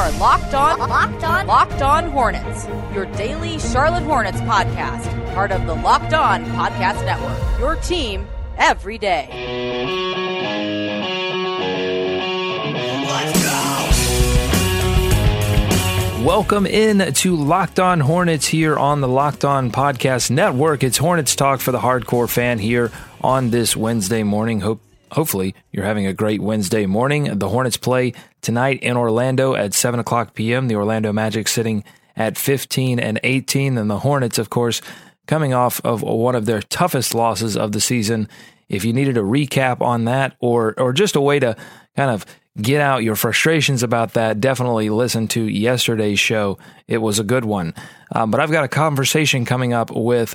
are Locked On, Locked On, Locked On Hornets, your daily Charlotte Hornets podcast, part of the Locked On Podcast Network. Your team every day. Welcome in to Locked On Hornets here on the Locked On Podcast Network. It's Hornets talk for the hardcore fan here on this Wednesday morning. Hope hopefully you're having a great Wednesday morning. The Hornets play tonight in Orlando at 7 o'clock p.m. The Orlando Magic sitting at 15 and 18. And the Hornets, of course, coming off of one of their toughest losses of the season. If you needed a recap on that or, or just a way to kind of get out your frustrations about that, definitely listen to yesterday's show. It was a good one. Um, but I've got a conversation coming up with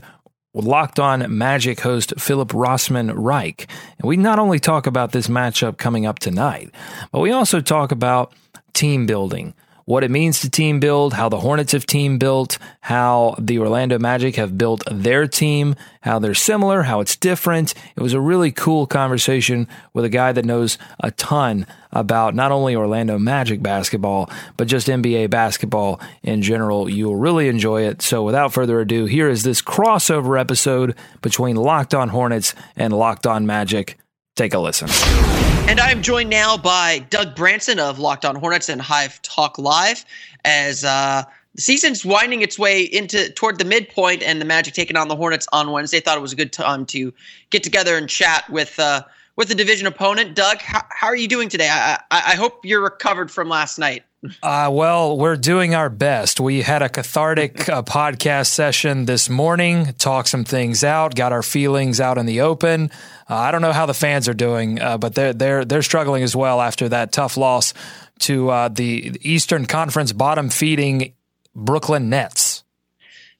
Locked On Magic host Philip Rossman Reich. And we not only talk about this matchup coming up tonight, but we also talk about team building, what it means to team build, how the Hornets have team built, how the Orlando Magic have built their team, how they're similar, how it's different. It was a really cool conversation with a guy that knows a ton about not only Orlando Magic basketball, but just NBA basketball in general. You'll really enjoy it. So without further ado, here is this crossover episode between Locked On Hornets and Locked On Magic. Take a listen. And I'm joined now by Doug Branson of Locked On Hornets and Hive Talk Live as uh, the season's winding its way into toward the midpoint and the Magic taking on the Hornets on Wednesday. Thought it was a good time to get together and chat with uh, with the division opponent. Doug, how, how are you doing today? I, I, I hope you're recovered from last night. Uh, well, we're doing our best. We had a cathartic uh, podcast session this morning, talked some things out, got our feelings out in the open. Uh, I don't know how the fans are doing, uh, but they're they're they're struggling as well after that tough loss to uh, the Eastern Conference bottom feeding Brooklyn Nets.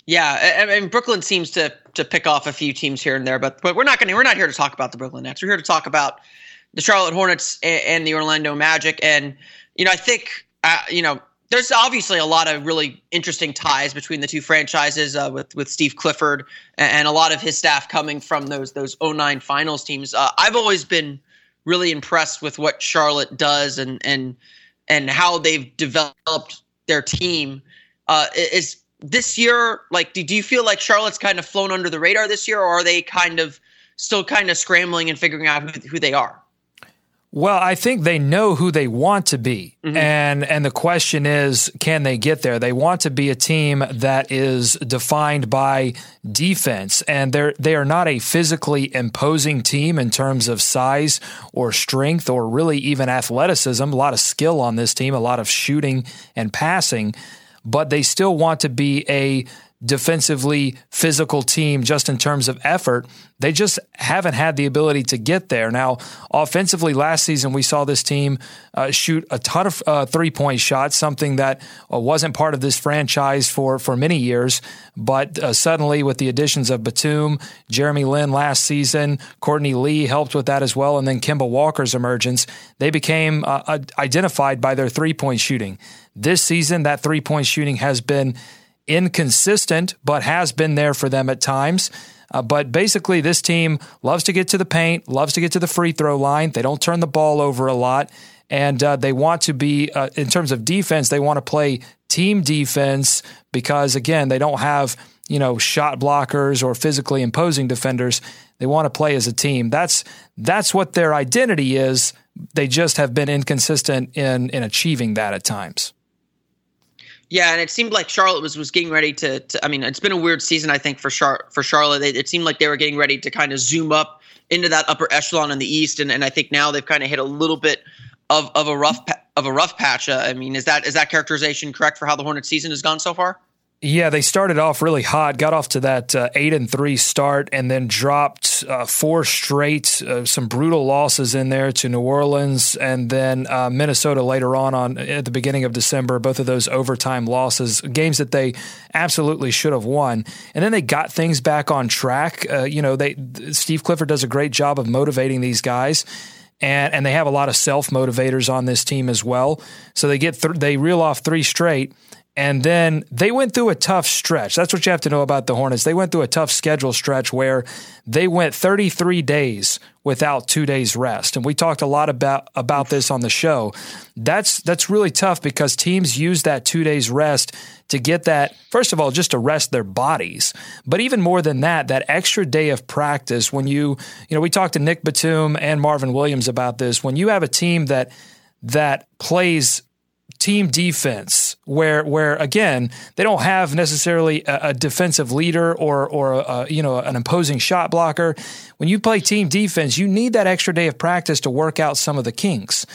Yeah, mean Brooklyn seems to to pick off a few teams here and there, but but we're not going we're not here to talk about the Brooklyn Nets. We're here to talk about the Charlotte Hornets and, and the Orlando Magic, and you know I think uh, you know, there's obviously a lot of really interesting ties between the two franchises uh, with with Steve Clifford and, a lot of his staff coming from those those 09 finals teams. Uh, I've always been really impressed with what Charlotte does and and and how they've developed their team. Uh, is this year like do, do you feel like Charlotte's kind of flown under the radar this year, or are they kind of still kind of scrambling and figuring out who, who they are? Well, I think they know who they want to be. Mm-hmm. And and the question is, can they get there? They want to be a team that is defined by defense. And they're they are not a physically imposing team in terms of size or strength or really even athleticism. A lot of skill on this team, a lot of shooting and passing, but they still want to be a defensively physical team just in terms of effort. They just haven't had the ability to get there. Now, offensively, last season we saw this team uh, shoot a ton of uh, three point shots, something that uh, wasn't part of this franchise for, for many years. But uh, suddenly, with the additions of Batum, Jeremy Lin last season, Courtney Lee helped with that as well, and then Kemba Walker's emergence, they became uh, identified by their three point shooting. This season, that three point shooting has been inconsistent, but has been there for them at times. Uh, but basically, this team loves to get to the paint, loves to get to the free throw line. They don't turn the ball over a lot. And uh, they want to be, uh, in terms of defense, they want to play team defense because, again, they don't have, you know, shot blockers or physically imposing defenders. They want to play as a team. That's that's what their identity is. They just have been inconsistent in in achieving that at times. Yeah, and it seemed like Charlotte was was getting ready to. to I mean, it's been a weird season, I think, for Char- for Charlotte. It, seemed like they were getting ready to kind of zoom up into that upper echelon in the East, and, and I think now they've kind of hit a little bit of of a rough pa- of a rough patch. Uh, I mean, is that is that characterization correct for how the Hornets season has gone so far? Yeah, they started off really hot, got off to that uh, eight and three start, and then dropped uh, four straight, uh, some brutal losses in there to New Orleans and then uh, Minnesota later on on at the beginning of December. Both of those overtime losses, games that they absolutely should have won, and then they got things back on track. Uh, you know, they Steve Clifford does a great job of motivating these guys and and they have a lot of self motivators on this team as well. So they get th- they reel off three straight, And then they went through a tough stretch. That's what you have to know about the Hornets. They went through a tough schedule stretch where they went 33 days without two days rest. And we talked a lot about about this on the show. That's that's really tough because teams use that two days rest to get that first of all just to rest their bodies, but even more than that, that extra day of practice. When you you know we talked to Nick Batum and Marvin Williams about this. When you have a team that that plays team defense where where again they don't have necessarily a, a defensive leader or or a, you know an imposing shot blocker. When you play team defense you need that extra day of practice to work out some of the kinks.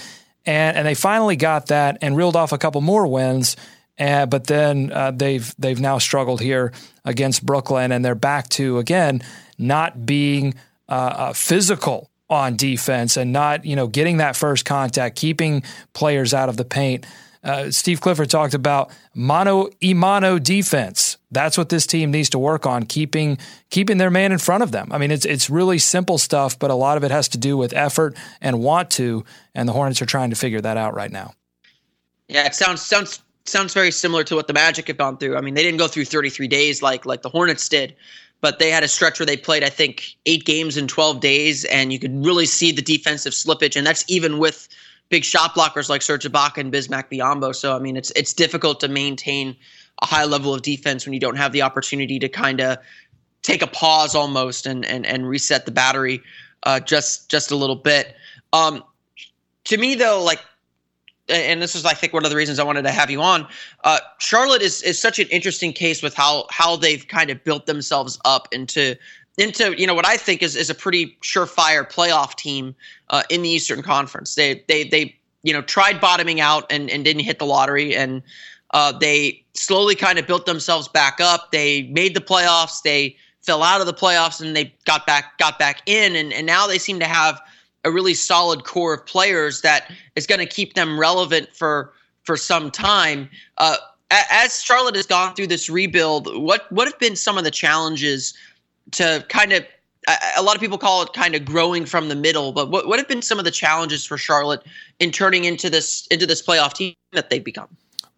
And and they finally got that and reeled off a couple more wins uh, but then uh, they've they've now struggled here against Brooklyn and they're back to again not being uh, uh physical on defense and not you know getting that first contact keeping players out of the paint uh, Steve Clifford talked about mono imano defense. That's what this team needs to work on, keeping keeping their man in front of them. I mean, it's it's really simple stuff, but a lot of it has to do with effort and want to, and the Hornets are trying to figure that out right now. Yeah, it sounds sounds sounds very similar to what the Magic have gone through. I mean, they didn't go through 33 days like like the Hornets did, but they had a stretch where they played, I think, eight games in 12 days, and you could really see the defensive slippage, and that's even with big shot blockers like Serge Ibaka and Bismack Biyombo. So I mean, it's it's difficult to maintain a high level of defense when you don't have the opportunity to kind of take a pause almost and and and reset the battery uh, just just a little bit. Um, to me though, like. And this is, I think, one of the reasons I wanted to have you on. Uh, Charlotte is is such an interesting case with how how they've kind of built themselves up into into you know what I think is is a pretty surefire playoff team uh, in the Eastern Conference. They they they you know tried bottoming out and and didn't hit the lottery and uh, they slowly kind of built themselves back up. They made the playoffs. They fell out of the playoffs and they got back got back in and and now they seem to have a really solid core of players that is going to keep them relevant for for some time. Uh, as Charlotte has gone through this rebuild, what what have been some of the challenges to kind of a lot of people call it kind of growing from the middle, but what, what have been some of the challenges for Charlotte in turning into this into this playoff team that they've become?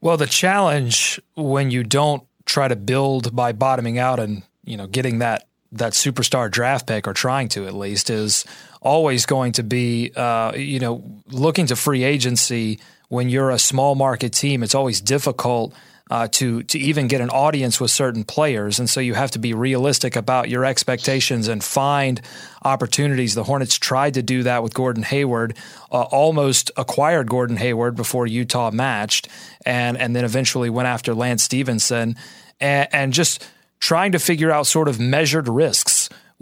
Well, the challenge when you don't try to build by bottoming out and you know getting that that superstar draft pick or trying to at least is always going to be uh, you know looking to free agency when you're a small market team. It's always difficult uh, to to even get an audience with certain players, and so you have to be realistic about your expectations and find opportunities. The Hornets tried to do that with Gordon Hayward, uh, almost acquired Gordon Hayward before Utah matched, and and then eventually went after Lance Stephenson, and, and just trying to figure out sort of measured risks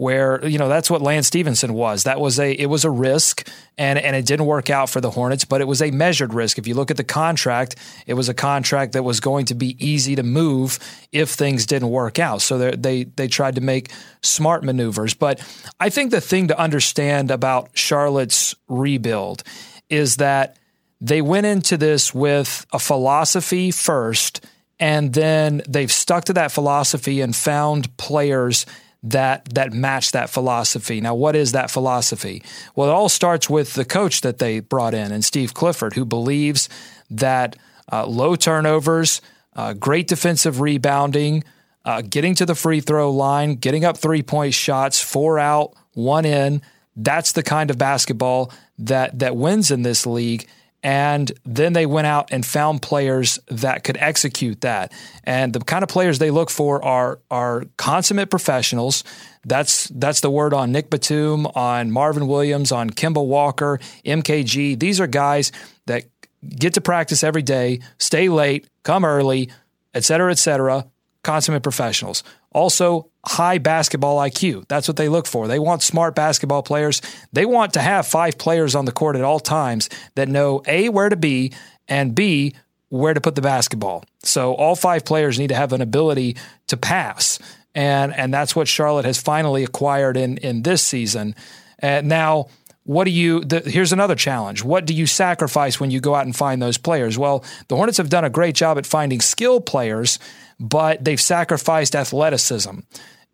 where you know that's what Lance Stephenson was. That was a it was a risk, and and it didn't work out for the Hornets, but it was a measured risk. If you look at the contract, it was a contract that was going to be easy to move if things didn't work out. So they they tried to make smart maneuvers. But I think the thing to understand about Charlotte's rebuild is that they went into this with a philosophy first. And then they've stuck to that philosophy and found players that that match that philosophy. Now, what is that philosophy? Well, it all starts with the coach that they brought in, and Steve Clifford, who believes that uh, low turnovers, uh, great defensive rebounding, uh, getting to the free throw line, getting up three point shots, four out, one in. That's the kind of basketball that that wins in this league. And then they went out and found players that could execute that. And the kind of players they look for are are consummate professionals. That's that's the word on Nick Batum, on Marvin Williams, on Kemba Walker, MKG. These are guys that get to practice every day, stay late, come early, et cetera, et cetera. Consummate professionals. Also, high basketball IQ. That's what they look for. They want smart basketball players. They want to have five players on the court at all times that know A, where to be, and B, where to put the basketball. So all five players need to have an ability to pass. And, and that's what Charlotte has finally acquired in, in this season. And now, what do you the, here's another challenge what do you sacrifice when you go out and find those players well the hornets have done a great job at finding skill players but they've sacrificed athleticism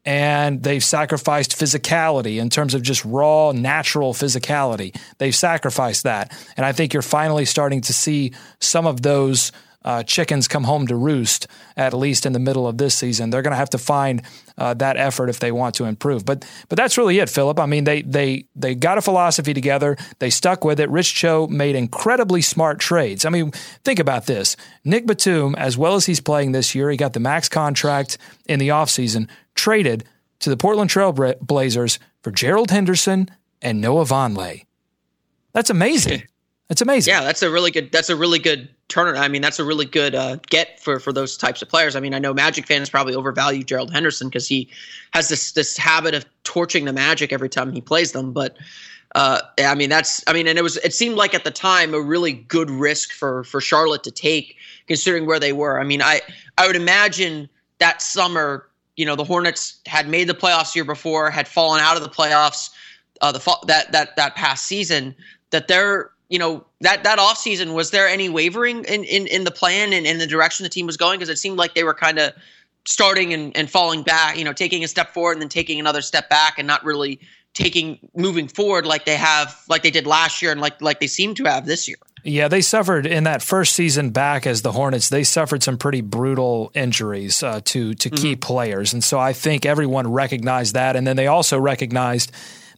and they've sacrificed physicality in terms of just raw, natural physicality. They've sacrificed that. And I think you're finally starting to see some of those. Uh, chickens come home to roost, at least in the middle of this season. They're going to have to find uh, that effort if they want to improve. But but that's really it, Philip. I mean, they they they got a philosophy together. They stuck with it. Rich Cho made incredibly smart trades. I mean, think about this. Nick Batum, as well as he's playing this year, he got the max contract in the offseason, traded to the Portland Trail Blazers for Gerald Henderson and Noah Vonleh. That's amazing. That's amazing. Yeah, that's a really good. That's a really good turner. I mean, that's a really good uh, get for for those types of players. I mean, I know Magic fans probably overvalue Gerald Henderson because he has this this habit of torching the Magic every time he plays them. But uh, I mean, that's I mean, and it was it seemed like at the time a really good risk for for Charlotte to take considering where they were. I mean, I I would imagine that summer, you know, the Hornets had made the playoffs year before, had fallen out of the playoffs uh, the that that that past season. That they're you know that that off season was there any wavering in in, in the plan and in the direction the team was going because it seemed like they were kind of starting and, and falling back you know taking a step forward and then taking another step back and not really taking moving forward like they have like they did last year and like like they seem to have this year yeah, they suffered in that first season back as the Hornets. They suffered some pretty brutal injuries uh, to to mm-hmm. key players, and so I think everyone recognized that. And then they also recognized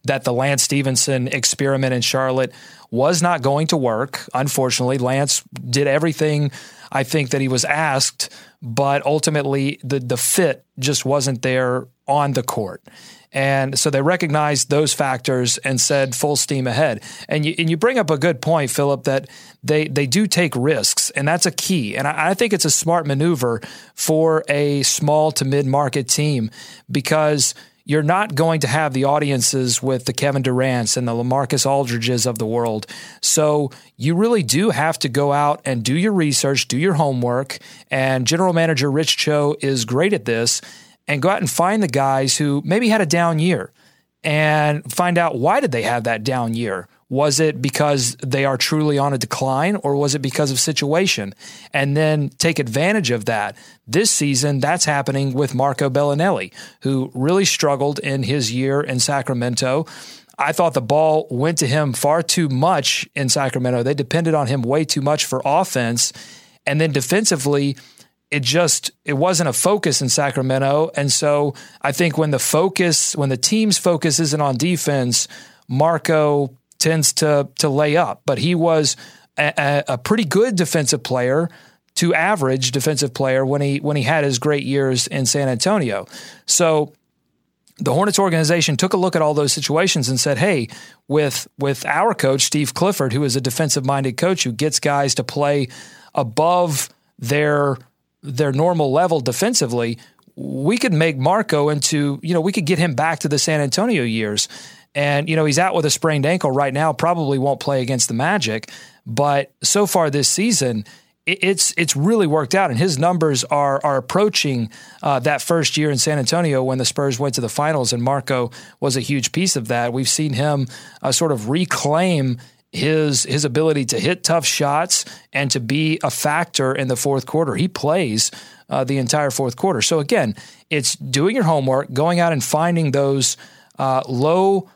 that the Lance Stephenson experiment in Charlotte was not going to work. Unfortunately, Lance did everything I think that he was asked, but ultimately the the fit just wasn't there on the court. And so they recognized those factors and said full steam ahead. And you, and you bring up a good point, Philip, that they, they do take risks, and that's a key. And I, I think it's a smart maneuver for a small to mid market team because – you're not going to have the audiences with the Kevin Durant's and the LaMarcus Aldridges of the world. So you really do have to go out and do your research, do your homework. And General Manager Rich Cho is great at this. And go out and find the guys who maybe had a down year and find out why did they have that down year? Was it because they are truly on a decline or was it because of situation? And then take advantage of that. This season, that's happening with Marco Belinelli, who really struggled in his year in Sacramento. I thought the ball went to him far too much in Sacramento. They depended on him way too much for offense. And then defensively, it just it wasn't a focus in Sacramento. And so I think when the focus, when the team's focus isn't on defense, Marco tends to to lay up, but he was a, a pretty good defensive player to average defensive player when he when he had his great years in San Antonio. So the Hornets organization took a look at all those situations and said, "Hey, with with our coach Steve Clifford, who is a defensive minded coach who gets guys to play above their their normal level defensively, we could make Marco into, you know, we could get him back to the San Antonio years. And, you know, he's out with a sprained ankle right now, probably won't play against the Magic. But so far this season, it's it's really worked out, and his numbers are are approaching uh, that first year in San Antonio when the Spurs went to the finals, and Marco was a huge piece of that. We've seen him uh, sort of reclaim his his ability to hit tough shots and to be a factor in the fourth quarter. He plays uh, the entire fourth quarter. So again, it's doing your homework, going out and finding those uh, low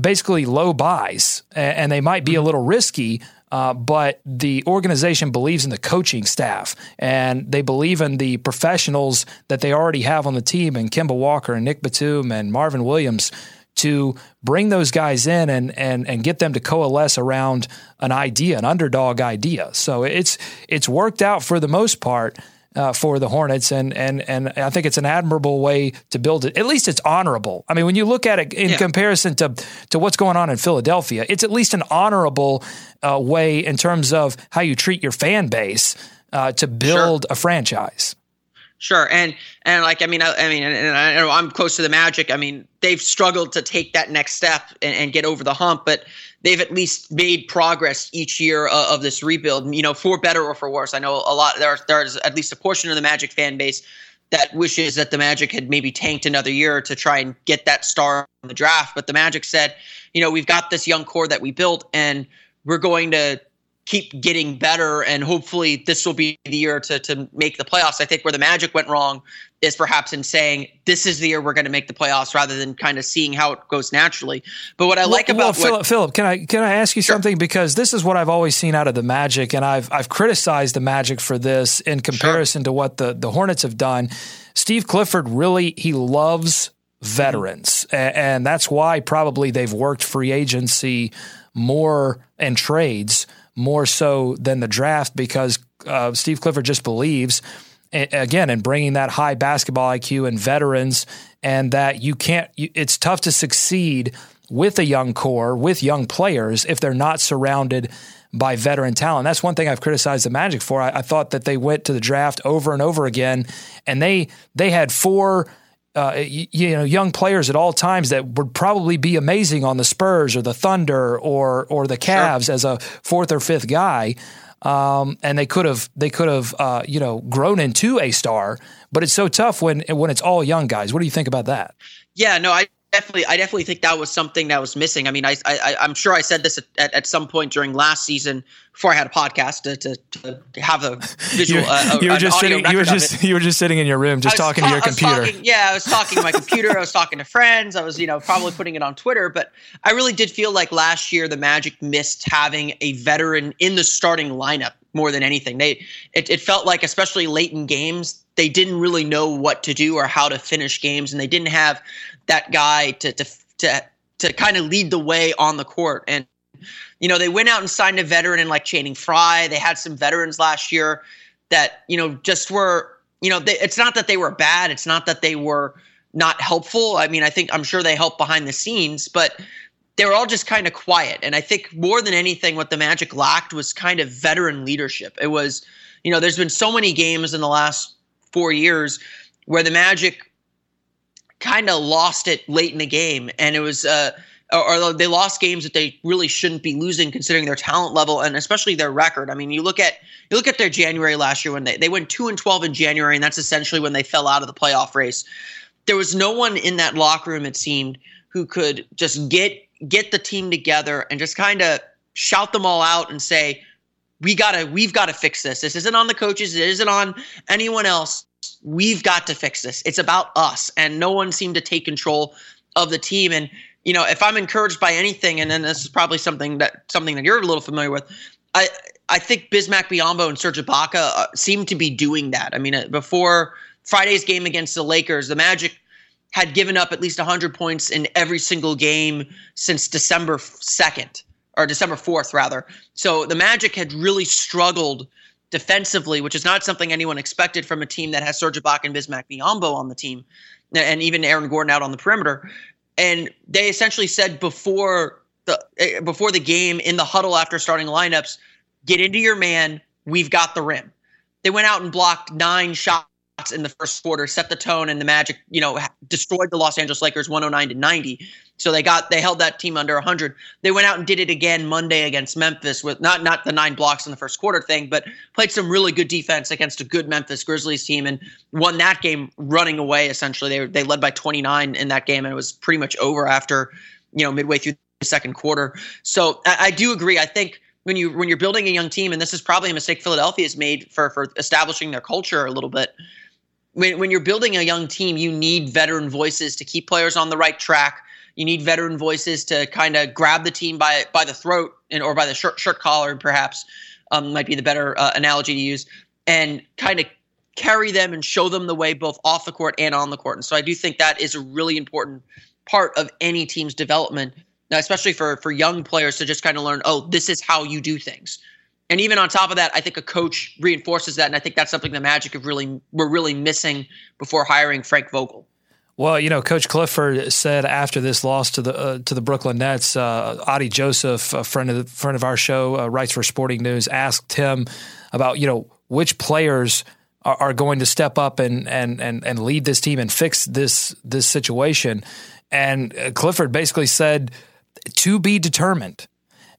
basically low buys, and they might be a little risky. Uh, but the organization believes in the coaching staff and they believe in the professionals that they already have on the team and Kemba Walker and Nick Batum and Marvin Williams to bring those guys in and and and get them to coalesce around an idea, an underdog idea. So it's it's worked out for the most part uh, for the Hornets, and and and I think it's an admirable way to build it. At least it's honorable. I mean, when you look at it in yeah. comparison to to what's going on in Philadelphia, it's at least an honorable uh, way in terms of how you treat your fan base uh, to build sure. a franchise. Sure, and and like I mean, I, I mean, and, and I, i'm close to the Magic. I mean, they've struggled to take that next step and, and get over the hump, but they've at least made progress each year uh, of this rebuild. You know, for better or for worse. I know a lot. There, there's at least a portion of the Magic fan base that wishes that the Magic had maybe tanked another year to try and get that star in the draft. But the Magic said, you know, we've got this young core that we built, and we're going to keep getting better and hopefully this will be the year to, to make the playoffs. I think where the Magic went wrong is perhaps in saying this is the year we're going to make the playoffs rather than kind of seeing how it goes naturally. But what I like well, about well, Philip, Philip, can I can I ask you sure. something because this is what I've always seen out of the Magic and I've I've criticized the Magic for this in comparison sure. to what the the Hornets have done. Steve Clifford really he loves veterans mm-hmm. and, and that's why probably they've worked free agency more and trades more so than the draft because uh, Steve Clifford just believes again in bringing that high basketball IQ and veterans and that you can't it's tough to succeed with a young core with young players if they're not surrounded by veteran talent. That's one thing I've criticized the Magic for. I, I thought that they went to the draft over and over again, and they they had four uh, you, you, know young players at all times that would probably be amazing on the Spurs or the Thunder or or the Cavs sure. as a fourth or fifth guy. Um, and they could have they could have uh, you know grown into a star, but it's so tough when when it's all young guys. What do you think about that? Yeah, no, I definitely I definitely think that was something that was missing. I mean, I, I I'm sure I said this at, at some point during last season before I had a podcast to, to, to have a visual. Uh, you, were just sitting. You were just you were just sitting in your room, just talking ta- to your computer. Talking, yeah, I was talking to my computer. I was talking to friends. I was you know probably putting it on Twitter. But I really did feel like last year the Magic missed having a veteran in the starting lineup more than anything. They it, it felt like especially late in games they didn't really know what to do or how to finish games, and they didn't have that guy to to to to kind of lead the way on the court. And you know, they went out and signed a veteran in like Channing Frye. They had some veterans last year that you know just were you know they, it's not that they were bad. It's not that they were not helpful. I mean, I think I'm sure they helped behind the scenes, but they were all just kind of quiet. And I think more than anything, what the Magic lacked was kind of veteran leadership. It was, you know, there's been so many games in the last four years where the Magic kind of lost it late in the game, and it was. Uh, or they lost games that they really shouldn't be losing considering their talent level and especially their record. I mean, you look at you look at their January last year when they, they went 2 and 12 in January and that's essentially when they fell out of the playoff race. There was no one in that locker room it seemed who could just get get the team together and just kind of shout them all out and say, "We got to we've got to fix this. This isn't on the coaches, it isn't on anyone else we've got to fix this. It's about us. And no one seemed to take control of the team. And, you know, if I'm encouraged by anything, and then this is probably something that something that you're a little familiar with, I I think Bismack Biyombo and Serge Ibaka uh, seem to be doing that. I mean, uh, before Friday's game against the Lakers, the Magic had given up at least 100 points in every single game since December 2nd or December 4th rather. So the Magic had really struggled defensively, which is not something anyone expected from a team that has Serge Ibaka and Bismack Biyombo on the team, and even Aaron Gordon out on the perimeter. And they essentially said before the eh, before the game in the huddle after starting lineups, get into your man. We've got the rim. They went out and blocked nine shots in the first quarter, set the tone, and the Magic, you know, destroyed the Los Angeles Lakers 109 to 90. So they got they held that team under 100. They went out and did it again Monday against Memphis with not not the nine blocks in the first quarter thing, but played some really good defense against a good Memphis Grizzlies team and won that game running away. Essentially, they they led by 29 in that game, and it was pretty much over after you know midway through the second quarter. So I, I do agree. I think when you when you're building a young team, and this is probably a mistake Philadelphia has made for for establishing their culture a little bit when, when you're building a young team, you need veteran voices to keep players on the right track. You need veteran voices to kind of grab the team by by the throat and or by the shirt shirt collar, perhaps um, might be the better uh, analogy to use, and kind of carry them and show them the way both off the court and on the court. And so I do think that is a really important part of any team's development, especially for for young players to just kind of learn, oh, this is how you do things. And even on top of that, I think a coach reinforces that, and I think that's something the Magic have really were really missing before hiring Frank Vogel. Well, you know, Coach Clifford said after this loss to the uh, to the Brooklyn Nets, uh, Adi Joseph, a friend of the, friend of our show, uh, writes for Sporting News, asked him about you know which players are, are, going to step up and and and and lead this team and fix this this situation, and uh, Clifford basically said to be determined.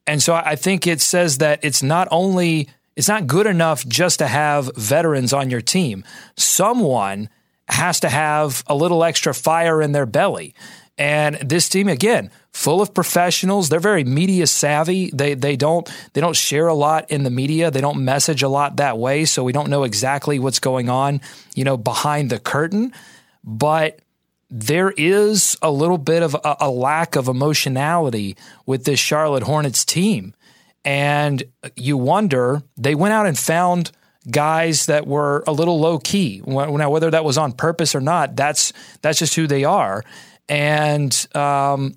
And so I think it says that it's not only it's not good enough just to have veterans on your team. Someone has to have a little extra fire in their belly. And this team again, full of professionals. They're very media savvy. They they don't they don't share a lot in the media. They don't message a lot that way, so we don't know exactly what's going on, you know, behind the curtain. But there is a little bit of a, a lack of emotionality with this Charlotte Hornets team. And you wonder, they went out and found guys that were a little low key. Now, whether that was on purpose or not, that's that's just who they are. And um,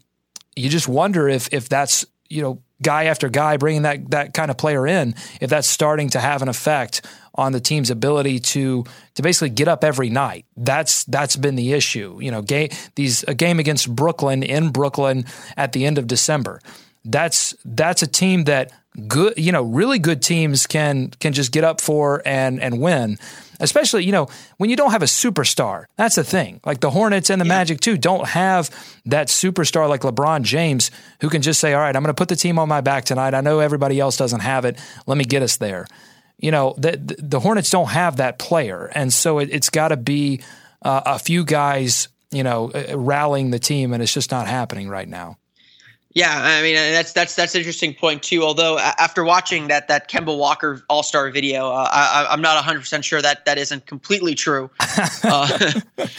you just wonder if if that's you know guy after guy bringing that that kind of player in, if that's starting to have an effect on the team's ability to to basically get up every night. That's that's been the issue. You know, game these a game against Brooklyn in Brooklyn at the end of December. That's that's a team that good you know really good teams can can just get up for and and win especially you know when you don't have a superstar. That's the thing. Like the hornets and the yeah. magic too don't have that superstar like lebron james who can just say all right i'm going to put the team on my back tonight. I know everybody else doesn't have it. Let me get us there. You know the, the hornets don't have that player and so it, has got to be uh, a few guys you know uh, rallying the team and it's just not happening right now yeah, I mean that's that's that's an interesting point too. Although after watching that that Kemba Walker All Star video, uh, I, am not 100 percent sure that that isn't completely true. Uh,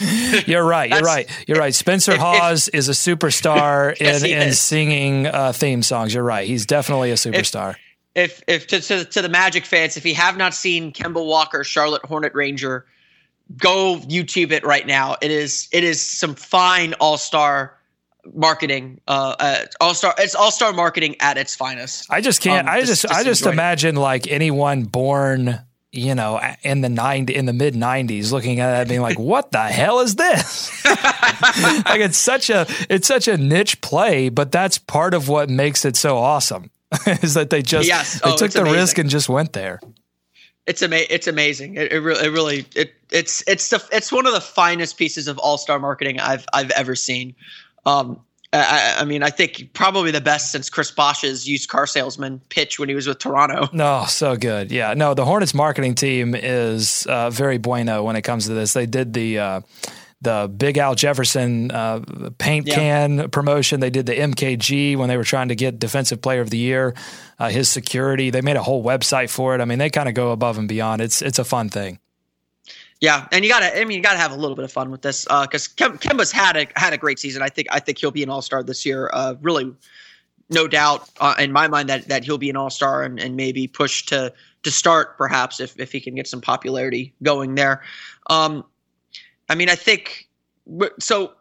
you're right. You're right. You're right. Spencer if, Hawes if, is a superstar yes, in, in singing uh, theme songs. You're right. He's definitely a superstar. If if, if to, to, to the Magic fans, if you have not seen Kemba Walker, Charlotte Hornet Ranger, go YouTube it right now. It is it is some fine All Star marketing uh, uh all star it's all star marketing at its finest i just can't um, i just, just i just imagine it. like anyone born you know in the 90 in the mid 90s looking at that being like what the hell is this like it's such a it's such a niche play but that's part of what makes it so awesome is that they just yes. they oh, took the amazing. risk and just went there it's ama- It's amazing. It, it, really, it really, it, it's, it's the, it's one of the finest pieces of all star marketing I've, I've ever seen. Um, I, I, mean, I think probably the best since Chris Bosh's used car salesman pitch when he was with Toronto. No, so good. Yeah, no, the Hornets marketing team is uh, very bueno when it comes to this. They did the. Uh, the Big Al Jefferson uh, paint yeah. can promotion. They did the MKG when they were trying to get Defensive Player of the Year. Uh, his security. They made a whole website for it. I mean, they kind of go above and beyond. It's it's a fun thing. Yeah, and you gotta. I mean, you gotta have a little bit of fun with this because uh, Kemba's had a had a great season. I think. I think he'll be an All Star this year. Uh, really, no doubt uh, in my mind that that he'll be an All Star and, and maybe push to to start perhaps if if he can get some popularity going there. Um, I mean, I think so.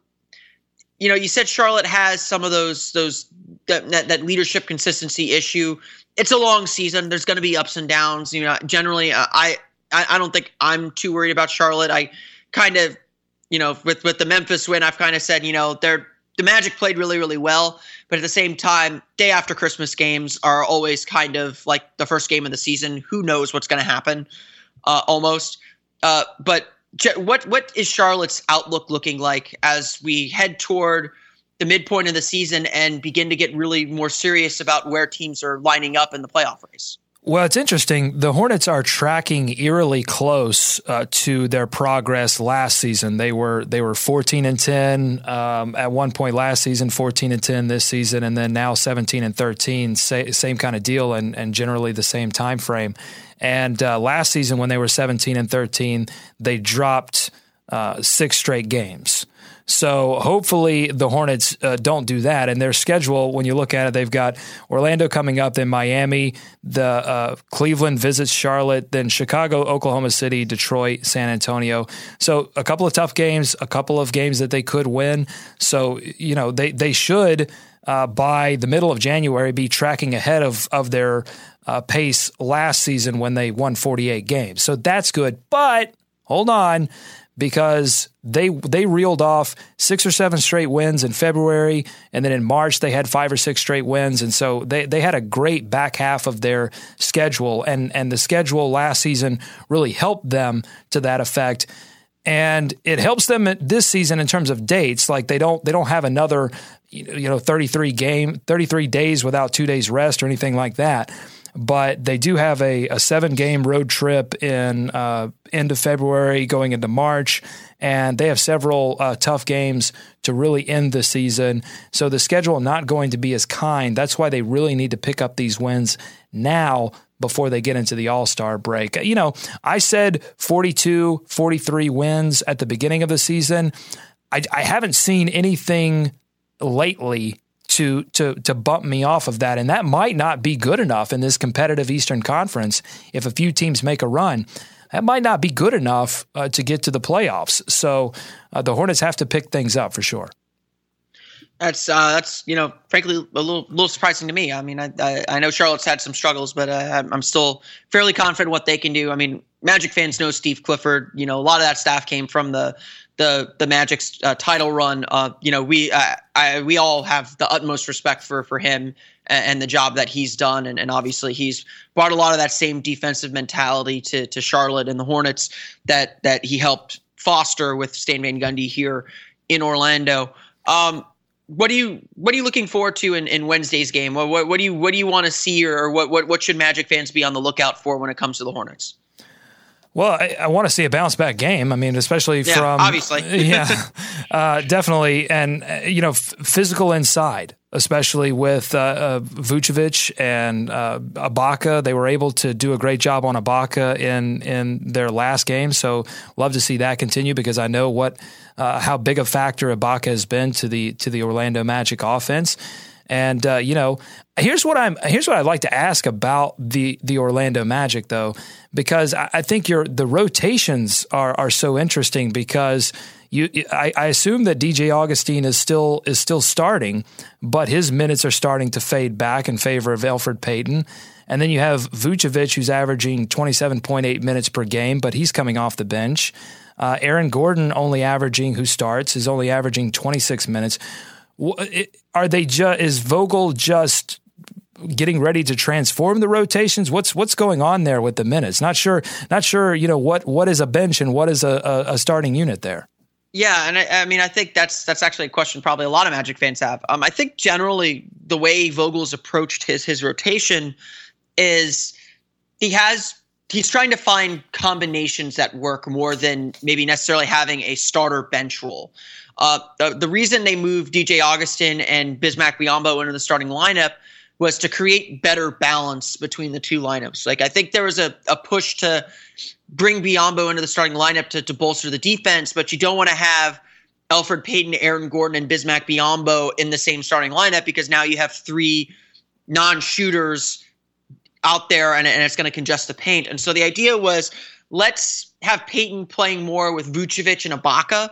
You know, you said Charlotte has some of those those that that, that leadership consistency issue. It's a long season. There's going to be ups and downs. You know, generally, uh, I I, I don't think I'm too worried about Charlotte. I kind of, you know, with with the Memphis win, I've kind of said, you know, they're the Magic played really, really well, but at the same time, day after Christmas games are always kind of like the first game of the season. Who knows what's going to happen? Uh, almost. Uh, but what what is Charlotte's outlook looking like as we head toward the midpoint of the season and begin to get really more serious about where teams are lining up in the playoff race? Well, it's interesting. The Hornets are tracking eerily close uh, to their progress last season. They were they were 14 and 10 um, at one point last season, 14 and 10 this season, and then now 17 and 13. Sa- same kind of deal, and, and generally the same time frame. And uh, last season, when they were 17 and 13, they dropped uh, six straight games. So hopefully the Hornets uh, don't do that. And their schedule, when you look at it, they've got Orlando coming up, then Miami, the uh, Cleveland visits Charlotte, then Chicago, Oklahoma City, Detroit, San Antonio. So a couple of tough games, a couple of games that they could win. So you know they they should. Uh, by the middle of January, be tracking ahead of of their uh, pace last season when they won 48 games. So that's good. But hold on, because they they reeled off six or seven straight wins in February, and then in March they had five or six straight wins, and so they they had a great back half of their schedule, and and the schedule last season really helped them to that effect. And it helps them this season in terms of dates. Like they don't they don't have another you know 33 game 33 days without two days rest or anything like that but they do have a, a seven game road trip in uh, end of February going into March, and they have several uh, tough games to really end the season. So the schedule not going to be as kind. That's why they really need to pick up these wins now before they get into the All Star break. You know, I said 42, 43 wins at the beginning of the season. I, I haven't seen anything lately to to to bump me off of that, and that might not be good enough in this competitive Eastern Conference. If a few teams make a run, that might not be good enough uh, to get to the playoffs. So uh, the Hornets have to pick things up for sure. That's uh, that's you know frankly a little little surprising to me. I mean I I, I know Charlotte's had some struggles, but uh, I'm still fairly confident what they can do. I mean Magic fans know Steve Clifford. You know a lot of that staff came from the the the Magic's uh, title run. Uh, you know, we I, we all have the utmost respect for for him and, and, the job that he's done, and, and obviously he's brought a lot of that same defensive mentality to to Charlotte and the Hornets that that he helped foster with Stan Van Gundy here in Orlando. Um, what do you what are you looking forward to in, in Wednesday's game? What, what, what do you what do you want to see, or, what, what what should Magic fans be on the lookout for when it comes to the Hornets? Well, I, I, want to see a bounce back game. I mean, especially yeah, from obviously, yeah, uh, definitely, and uh, you know, f- physical inside, especially with uh, uh, Vucevic and uh, Ibaka. They were able to do a great job on Ibaka in in their last game. So, love to see that continue because I know what uh, how big a factor Ibaka has been to the to the Orlando Magic offense. And uh, you know, here's what I'm here's what I'd like to ask about the the Orlando Magic though, because I, I think your the rotations are are so interesting because you I, I, assume that DJ Augustin is still is still starting, but his minutes are starting to fade back in favor of Elfrid Payton. And then you have Vucevic, who's averaging 27.8 minutes per game, but he's coming off the bench. Uh, Aaron Gordon only averaging, who starts, is only averaging 26 minutes. Are they just, is Vogel just getting ready to transform the rotations? What's what's going on there with the minutes? Not sure. Not sure. You know what what is a bench and what is a, a, a starting unit there. Yeah, and I, I, mean, I think that's that's actually a question probably a lot of Magic fans have. Um, I think generally the way Vogel's approached his his rotation is he has he's trying to find combinations that work more than maybe necessarily having a starter bench role. Uh, the, the reason they moved DJ Augustin and Bismack Biyombo into the starting lineup was to create better balance between the two lineups. Like I think there was a, a push to bring Biyombo into the starting lineup to, to bolster the defense, but you don't want to have Elfrid Payton, Aaron Gordon, and Bismack Biyombo in the same starting lineup because now you have three non-shooters out there and, and it's going to congest the paint. And so the idea was let's have Payton playing more with Vucevic and Ibaka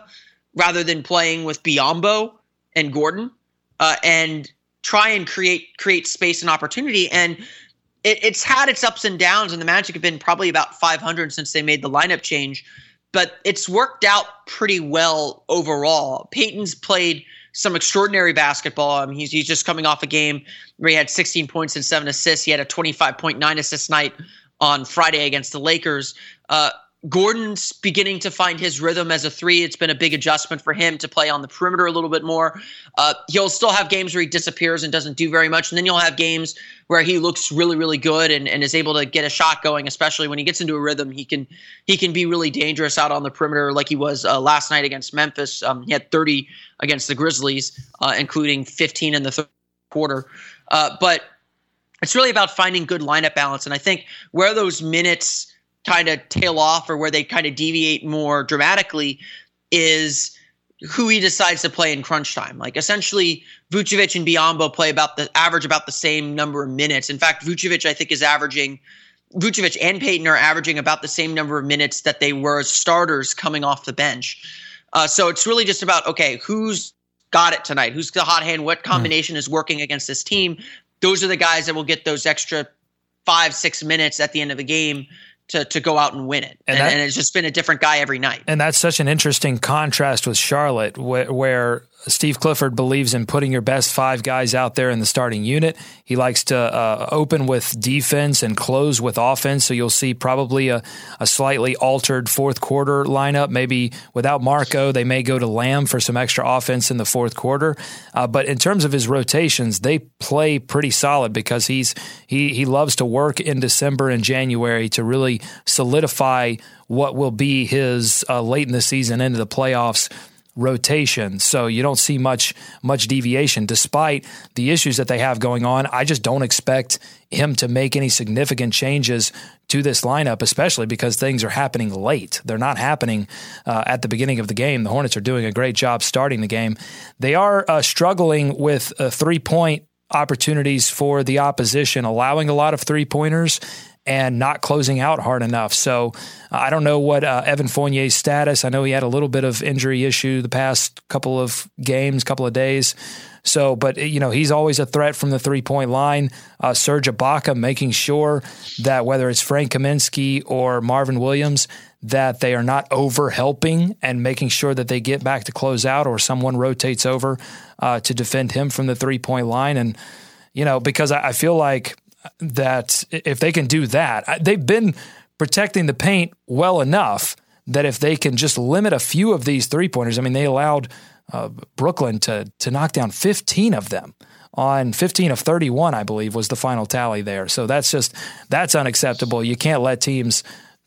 rather than playing with Biyombo and Gordon. Uh, and try and create create space and opportunity. And it, it's had its ups and downs, and the Magic have been probably about 500 since they made the lineup change, but it's worked out pretty well overall. Payton's played some extraordinary basketball. I mean, he's, he's just coming off a game where he had 16 points and seven assists. He had a 25.9 assist night on Friday against the Lakers. Uh, Gordon's beginning to find his rhythm as a three. It's been a big adjustment for him to play on the perimeter a little bit more. Uh, he'll still have games where he disappears and doesn't do very much. And then you'll have games where he looks really, really good and, and is able to get a shot going, especially when he gets into a rhythm. He can he can be really dangerous out on the perimeter like he was uh, last night against Memphis. Um, he had 30 against the Grizzlies, uh, including 15 in the third quarter. Uh, but it's really about finding good lineup balance. And I think where those minutes – kind of tail off or where they kind of deviate more dramatically is who he decides to play in crunch time. Like essentially, Vucevic and Biyombo play about the average about the same number of minutes. In fact, Vucevic I think is averaging Vucevic and Payton are averaging about the same number of minutes that they were as starters coming off the bench. Uh, so it's really just about okay, who's got it tonight? Who's the hot hand? What combination mm. is working against this team? Those are the guys that will get those extra five, six minutes at the end of the game to to go out and win it. And, and, that, and, it's just been a different guy every night. And that's such an interesting contrast with Charlotte, where, where Steve Clifford believes in putting your best five guys out there in the starting unit. He likes to uh, open with defense and close with offense. So you'll see probably a, a slightly altered fourth quarter lineup. Maybe without Marco, they may go to Lamb for some extra offense in the fourth quarter. Uh, but in terms of his rotations, they play pretty solid because he's he he loves to work in December and January to really solidify what will be his uh, late in the season into the playoffs rotation. So you don't see much much deviation despite the issues that they have going on. I just don't expect him to make any significant changes to this lineup, especially because things are happening late. They're not happening uh, at the beginning of the game. The Hornets are doing a great job starting the game. They are uh, struggling with uh, three point opportunities for the opposition, allowing a lot of three pointers and not closing out hard enough. So uh, I don't know what uh, Evan Fournier's status. I know he had a little bit of injury issue the past couple of games, couple of days. So, but you know, he's always a threat from the three point line. Uh, Serge Ibaka making sure that whether it's Frank Kaminsky or Marvin Williams, that they are not over helping and making sure that they get back to close out or someone rotates over uh, to defend him from the three point line. And, you know, because I, I feel like that if they can do that, they've been protecting the paint well enough that if they can just limit a few of these three pointers, I mean, they allowed uh, Brooklyn to to knock down 15 of them on 15 of 31, I believe, was the final tally there. So that's just that's unacceptable. You can't let teams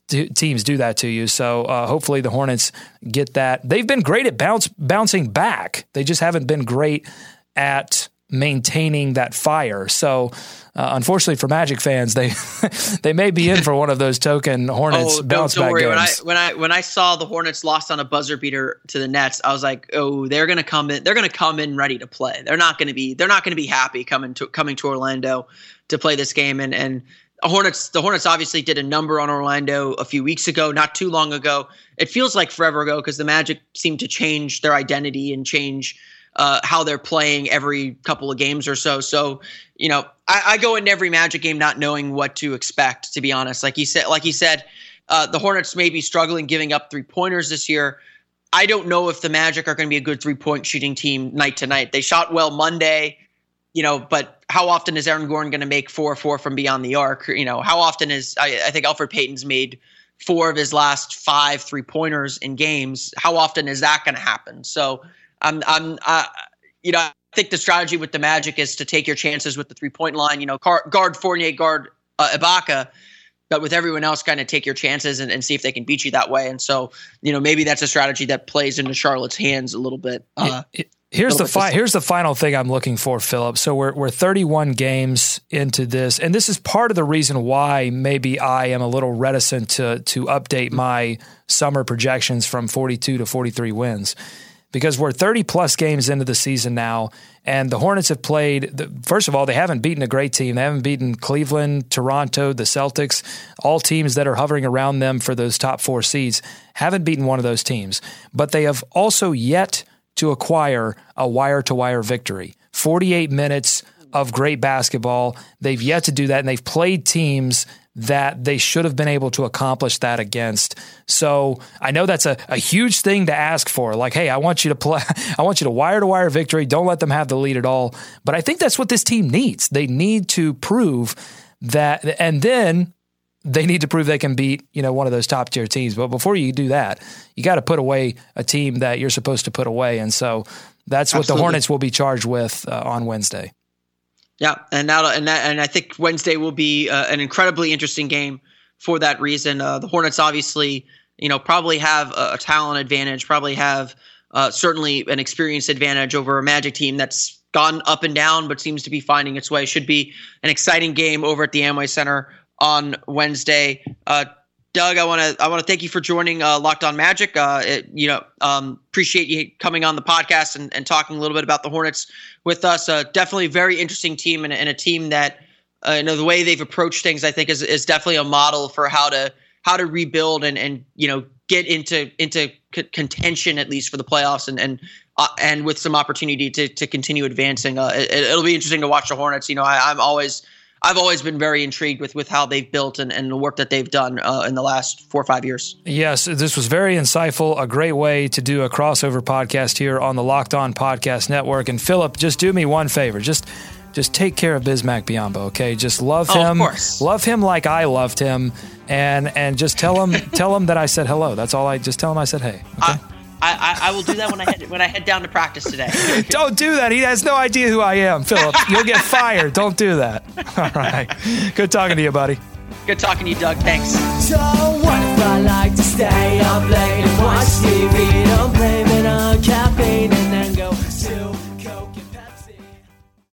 teams do that to you. So uh, hopefully the Hornets get that. They've been great at bounce bouncing back. They just haven't been great at maintaining that fire. So, uh, unfortunately for Magic fans, they they may be in for one of those token Hornets oh, bounce don't, back worry. games. When I when I when I saw the Hornets lost on a buzzer beater to the Nets, I was like, oh, they're gonna come in. They're gonna come in ready to play. They're not gonna be. They're not gonna be happy coming to coming to Orlando to play this game. And and Hornets the Hornets obviously did a number on Orlando a few weeks ago, not too long ago. It feels like forever ago because the Magic seemed to change their identity and change uh, how they're playing every couple of games or so. So, you know, I, I, go into every Magic game not knowing what to expect. To be honest, like he said, like he said, uh, the Hornets may be struggling giving up three pointers this year. I don't know if the Magic are going to be a good three point shooting team night to night. They shot well Monday, you know, but how often is Aaron Gordon going to make four four from beyond the arc? You know, how often is I, I think Elfrid Payton's made four of his last five three pointers in games. How often is that going to happen? So I'm, I'm, uh, you know, I think the strategy with the Magic is to take your chances with the three point line. You know, guard Fournier, guard uh, Ibaka, but with everyone else, kind of take your chances and, and see if they can beat you that way. And so, you know, maybe that's a strategy that plays into Charlotte's hands a little bit. Uh, it, Here's the fi- here's the final thing I'm looking for, Philip. So we're we're 31 games into this, and this is part of the reason why maybe I am a little reticent to to update my summer projections from 42 to 43 wins because we're 30 plus games into the season now, and the Hornets have played. The, first of all, they haven't beaten a great team. They haven't beaten Cleveland, Toronto, the Celtics, all teams that are hovering around them for those top four seeds. Haven't beaten one of those teams, but they have also yet to acquire a wire to wire victory. 48 minutes of great basketball. They've yet to do that, and they've played teams that they should have been able to accomplish that against. So I know that's a, a huge thing to ask for. Like, hey, I want you to play, I want you to wire to wire victory. Don't let them have the lead at all. But I think that's what this team needs. They need to prove that, and then they need to prove they can beat, you know, one of those top tier teams. But before you do that, you got to put away a team that you're supposed to put away. And so that's what Absolutely. the Hornets will be charged with uh, on Wednesday. Yeah, and now and that, and I think Wednesday will be uh, an incredibly interesting game for that reason. Uh, the Hornets obviously, you know, probably have a, a talent advantage, probably have uh, certainly an experience advantage over a Magic team that's gone up and down, but seems to be finding its way. Should be an exciting game over at the Amway Center on Wednesday. Doug, I want to I want to thank you for joining uh, Locked On Magic. Uh, it, you know, um, appreciate you coming on the podcast and, and talking a little bit about the Hornets with us. Uh, definitely very interesting team and, and a team that uh, you know the way they've approached things. I think is is definitely a model for how to how to rebuild and and you know get into into c- contention at least for the playoffs and and uh, and with some opportunity to to continue advancing. Uh, it, will be interesting to watch the Hornets. You know, I, I'm always I've always been very intrigued with with how they've built and, and the work that they've done uh, in the last four or five years. Yes, this was very insightful. A great way to do a crossover podcast here on the Locked On Podcast Network. And Philip, just do me one favor. Just just take care of Bismack Biyombo, okay? Just love oh, him. Of love him like I loved him and and just tell him tell him that I said hello. That's all I just tell him I said hey. Okay? I, I, I, I, will do that when I head when I head down to practice today. Don't do that. He has no idea who I am, Philip. You'll get fired. Don't do that. All right. Good talking to you, buddy. Good talking to you, Doug. Thanks. So what if I like to stay up late and watch TV? Don't blame it on caffeine.